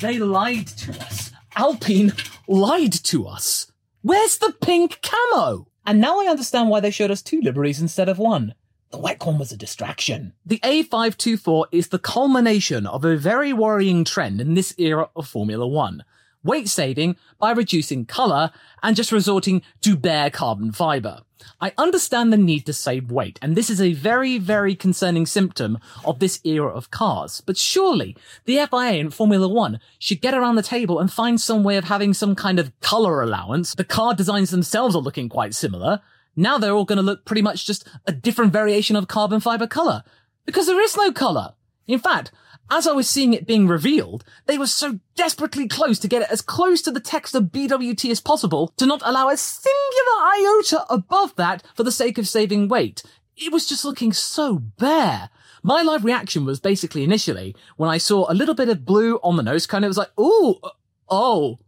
They lied to us. Alpine lied to us. Where's the pink camo? And now I understand why they showed us two liveries instead of one. The white one was a distraction. The A524 is the culmination of a very worrying trend in this era of Formula One. Weight saving by reducing colour and just resorting to bare carbon fibre. I understand the need to save weight, and this is a very, very concerning symptom of this era of cars. But surely the FIA and Formula One should get around the table and find some way of having some kind of colour allowance. The car designs themselves are looking quite similar. Now they're all going to look pretty much just a different variation of carbon fibre colour. Because there is no colour. In fact, as I was seeing it being revealed, they were so desperately close to get it as close to the text of BWT as possible to not allow a singular iota above that for the sake of saving weight. It was just looking so bare. My live reaction was basically initially when I saw a little bit of blue on the nose cone, it was like, ooh, uh, oh,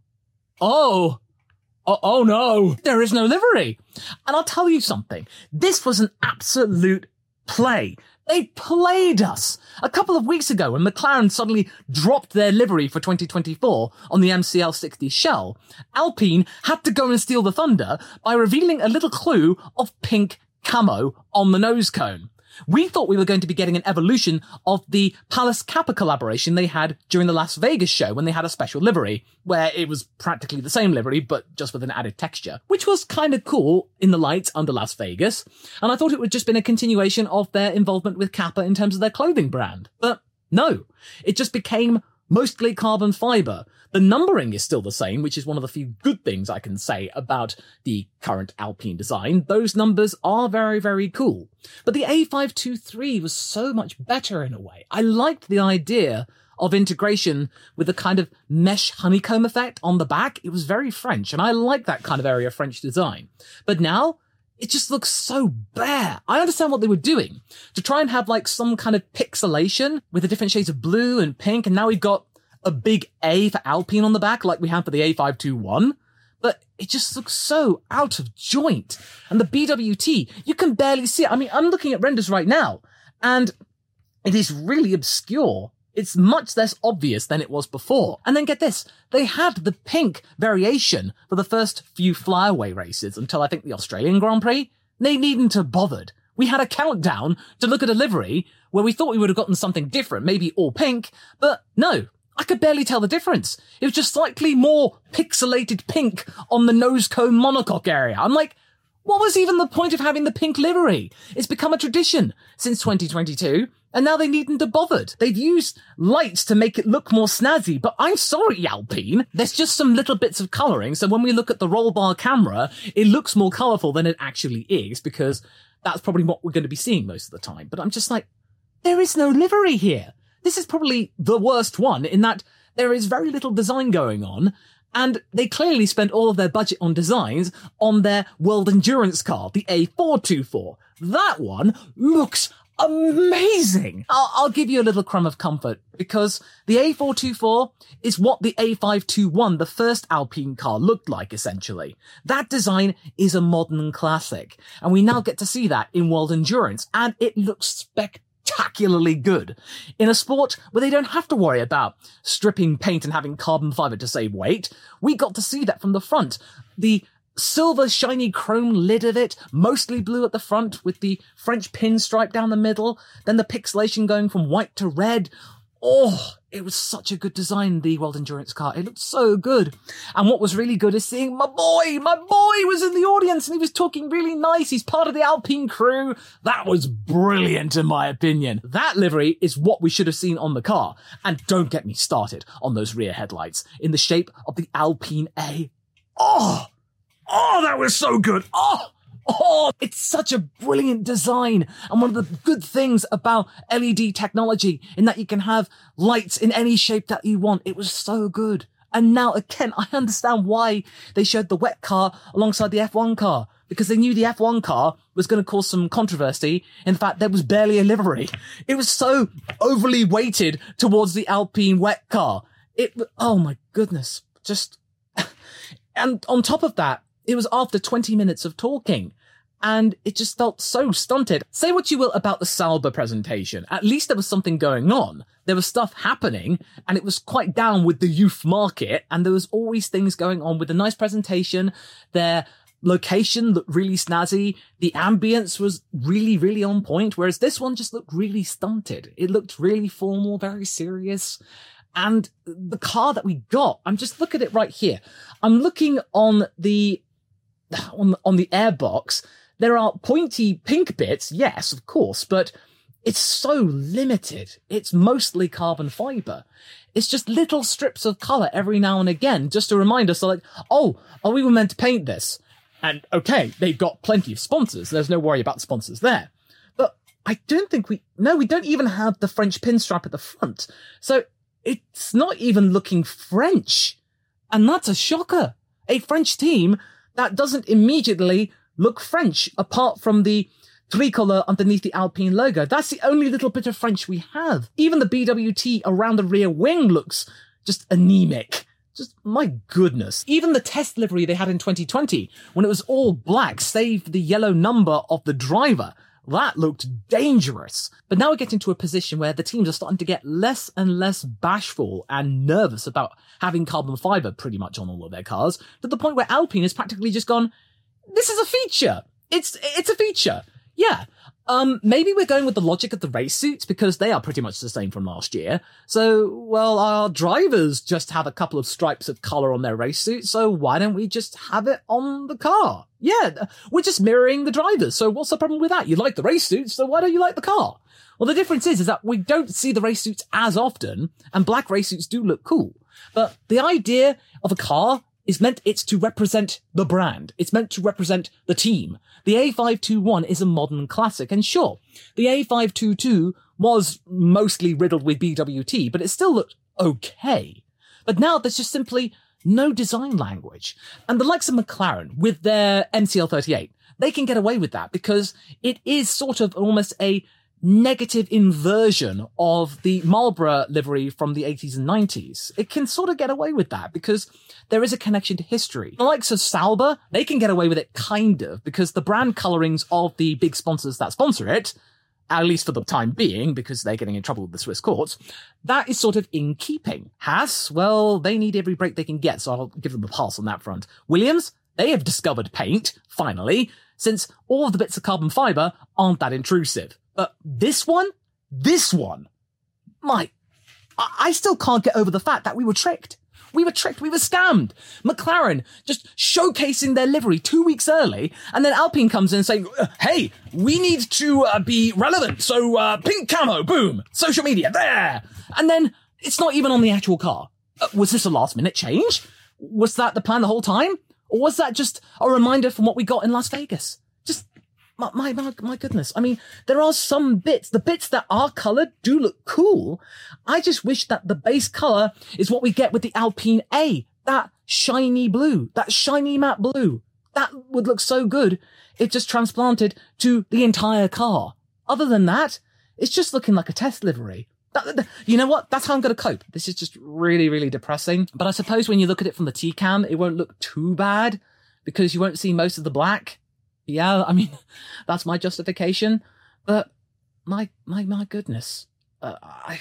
oh, oh, oh no, there is no livery. And I'll tell you something. This was an absolute play. They played us. A couple of weeks ago, when McLaren suddenly dropped their livery for 2024 on the MCL 60 shell, Alpine had to go and steal the thunder by revealing a little clue of pink camo on the nose cone. We thought we were going to be getting an evolution of the Palace Kappa collaboration they had during the Las Vegas show when they had a special livery, where it was practically the same livery, but just with an added texture, which was kind of cool in the lights under Las Vegas. And I thought it would just been a continuation of their involvement with Kappa in terms of their clothing brand. But no, it just became mostly carbon fiber. The numbering is still the same, which is one of the few good things I can say about the current Alpine design. Those numbers are very, very cool. But the A523 was so much better in a way. I liked the idea of integration with a kind of mesh honeycomb effect on the back. It was very French, and I like that kind of area French design. But now, it just looks so bare. I understand what they were doing to try and have like some kind of pixelation with the different shades of blue and pink, and now we've got a big A for Alpine on the back like we have for the A521. But it just looks so out of joint. And the BWT, you can barely see it. I mean, I'm looking at renders right now, and it is really obscure. It's much less obvious than it was before. And then get this, they had the pink variation for the first few flyaway races until I think the Australian Grand Prix. They needn't have bothered. We had a countdown to look at a livery where we thought we would have gotten something different, maybe all pink, but no, I could barely tell the difference. It was just slightly more pixelated pink on the nose cone monocoque area. I'm like, what was even the point of having the pink livery? It's become a tradition since 2022, and now they needn't have bothered. They've used lights to make it look more snazzy, but I'm sorry, Alpine. There's just some little bits of colouring, so when we look at the roll bar camera, it looks more colourful than it actually is, because that's probably what we're going to be seeing most of the time. But I'm just like, there is no livery here. This is probably the worst one in that there is very little design going on, and they clearly spent all of their budget on designs on their world endurance car, the A424. That one looks amazing. I'll, I'll, give you a little crumb of comfort because the A424 is what the A521, the first Alpine car, looked like essentially. That design is a modern classic, and we now get to see that in World Endurance, and it looks spectacularly good. In a sport where they don't have to worry about stripping paint and having carbon fiber to save weight, we got to see that from the front. The silver shiny chrome lid of it, mostly blue at the front with the French pinstripe down the middle, then the pixelation going from white to red. Oh, it was such a good design, the World Endurance car. It looked so good. And what was really good is seeing my boy, my boy was in the audience and he was talking really nice. He's part of the Alpine crew. That was brilliant in my opinion. That livery is what we should have seen on the car. And don't get me started on those rear headlights in the shape of the Alpine A. Oh, Oh, that was so good. Oh, oh, it's such a brilliant design. And one of the good things about LED technology in that you can have lights in any shape that you want. It was so good. And now again, I understand why they showed the WEC car alongside the F1 car because they knew the F1 car was going to cause some controversy. In fact, there was barely a livery. It was so overly weighted towards the Alpine WEC car. It, oh my goodness, just, and on top of that, it was after 20 minutes of talking. And it just felt so stunted. Say what you will about the Sauber presentation. At least there was something going on. There was stuff happening and it was quite down with the youth market. And there was always things going on with a nice presentation. Their location looked really snazzy. The ambience was really, really on point. Whereas this one just looked really stunted. It looked really formal, very serious. And the car that we got, I'm just look at it right here. I'm looking on the on on the airbox, there are pointy pink bits, yes, of course, but it's so limited. It's mostly carbon fiber. It's just little strips of color every now and again, just to remind us, like, oh, oh, we were meant to paint this. And okay, they've got plenty of sponsors. There's no worry about sponsors there. But I don't think we, no, we don't even have the French pinstripe at the front. So it's not even looking French. And that's a shocker. A French team that doesn't immediately look French apart from the tricolor underneath the Alpine logo. That's the only little bit of French we have. Even the BWT around the rear wing looks just anemic. Just my goodness. Even the test livery they had in 2020, when it was all black, save the yellow number of the driver, that looked dangerous. But now we're getting to a position where the teams are starting to get less and less bashful and nervous about having carbon fiber pretty much on all of their cars to the point where Alpine has practically just gone, this is a feature. It's, it's a feature. Yeah. Um, maybe we're going with the logic of the race suits because they are pretty much the same from last year. So, well, our drivers just have a couple of stripes of color on their race suits. So why don't we just have it on the car? Yeah, we're just mirroring the drivers. So what's the problem with that? You like the race suits, so why don't you like the car? Well, the difference is, is that we don't see the race suits as often and black race suits do look cool. But the idea of a car is meant it's to represent the brand. It's meant to represent the team. The A521 is a modern classic, and sure, the A522 was mostly riddled with BWT, but it still looked okay. But now there's just simply no design language. And the likes of McLaren with their MCL38, they can get away with that because it is sort of almost a negative inversion of the Marlboro livery from the 80s and 90s. It can sort of get away with that because there is a connection to history. The likes of Sauber, they can get away with it kind of because the brand colorings of the big sponsors that sponsor it, at least for the time being, because they're getting in trouble with the Swiss courts, that is sort of in keeping. Haas, well, they need every break they can get, so I'll give them a pass on that front. Williams, they have discovered paint, finally, since all of the bits of carbon fiber aren't that intrusive. But this one, this one, my, I, I still can't get over the fact that we were tricked. We were tricked. We were scammed. McLaren just showcasing their livery two weeks early, and then Alpine comes in and saying, uh, "Hey, we need to uh, be relevant. So uh, pink camo, boom, social media there." And then it's not even on the actual car. Uh, was this a last minute change? Was that the plan the whole time, or was that just a reminder from what we got in Las Vegas? My, my, my, my goodness. I mean, there are some bits, the bits that are colored do look cool. I just wish that the base color is what we get with the Alpine A. That shiny blue, that shiny matte blue. That would look so good if just transplanted to the entire car. Other than that, It's just looking like a test livery. That- that- you know what? That's how I'm going to cope. This is just really, really depressing. But I suppose when you look at it from the T-cam, it won't look too bad because you won't see most of the black. Yeah, I mean, that's my justification. But my, my, my goodness. Uh, I,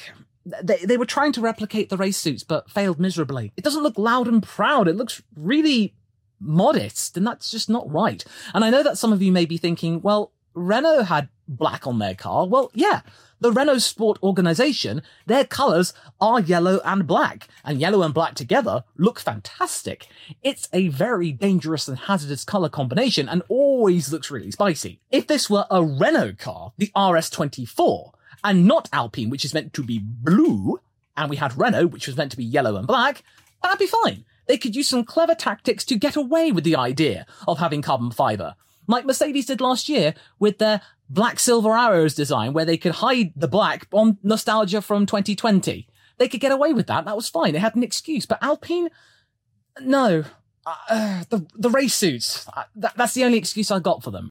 they, they were trying to replicate the race suits, but failed miserably. It doesn't look loud and proud. It looks really modest, and that's just not right. And I know that some of you may be thinking, well, Renault had black on their car. Well, yeah, the Renault Sport organization, their colors are yellow and black, and yellow and black together look fantastic. It's a very dangerous and hazardous color combination and always looks really spicy. If this were a Renault car, the RS24, and not Alpine, which is meant to be blue, and we had Renault, which was meant to be yellow and black, that'd be fine. They could use some clever tactics to get away with the idea of having carbon fiber, like Mercedes did last year with their black silver arrows design, where they could hide the black on nostalgia from 2020. They could get away with that. That was fine. They had an excuse. But Alpine, no. Uh, the the race suits. Uh, that, that's the only excuse I got for them.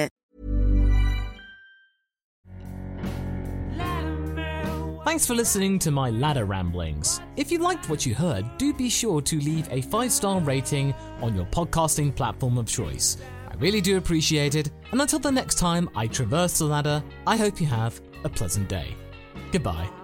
Thanks for listening to my ladder ramblings. If you liked what you heard, do be sure to leave a five star rating on your podcasting platform of choice. I really do appreciate it, and until the next time I traverse the ladder, I hope you have a pleasant day. Goodbye.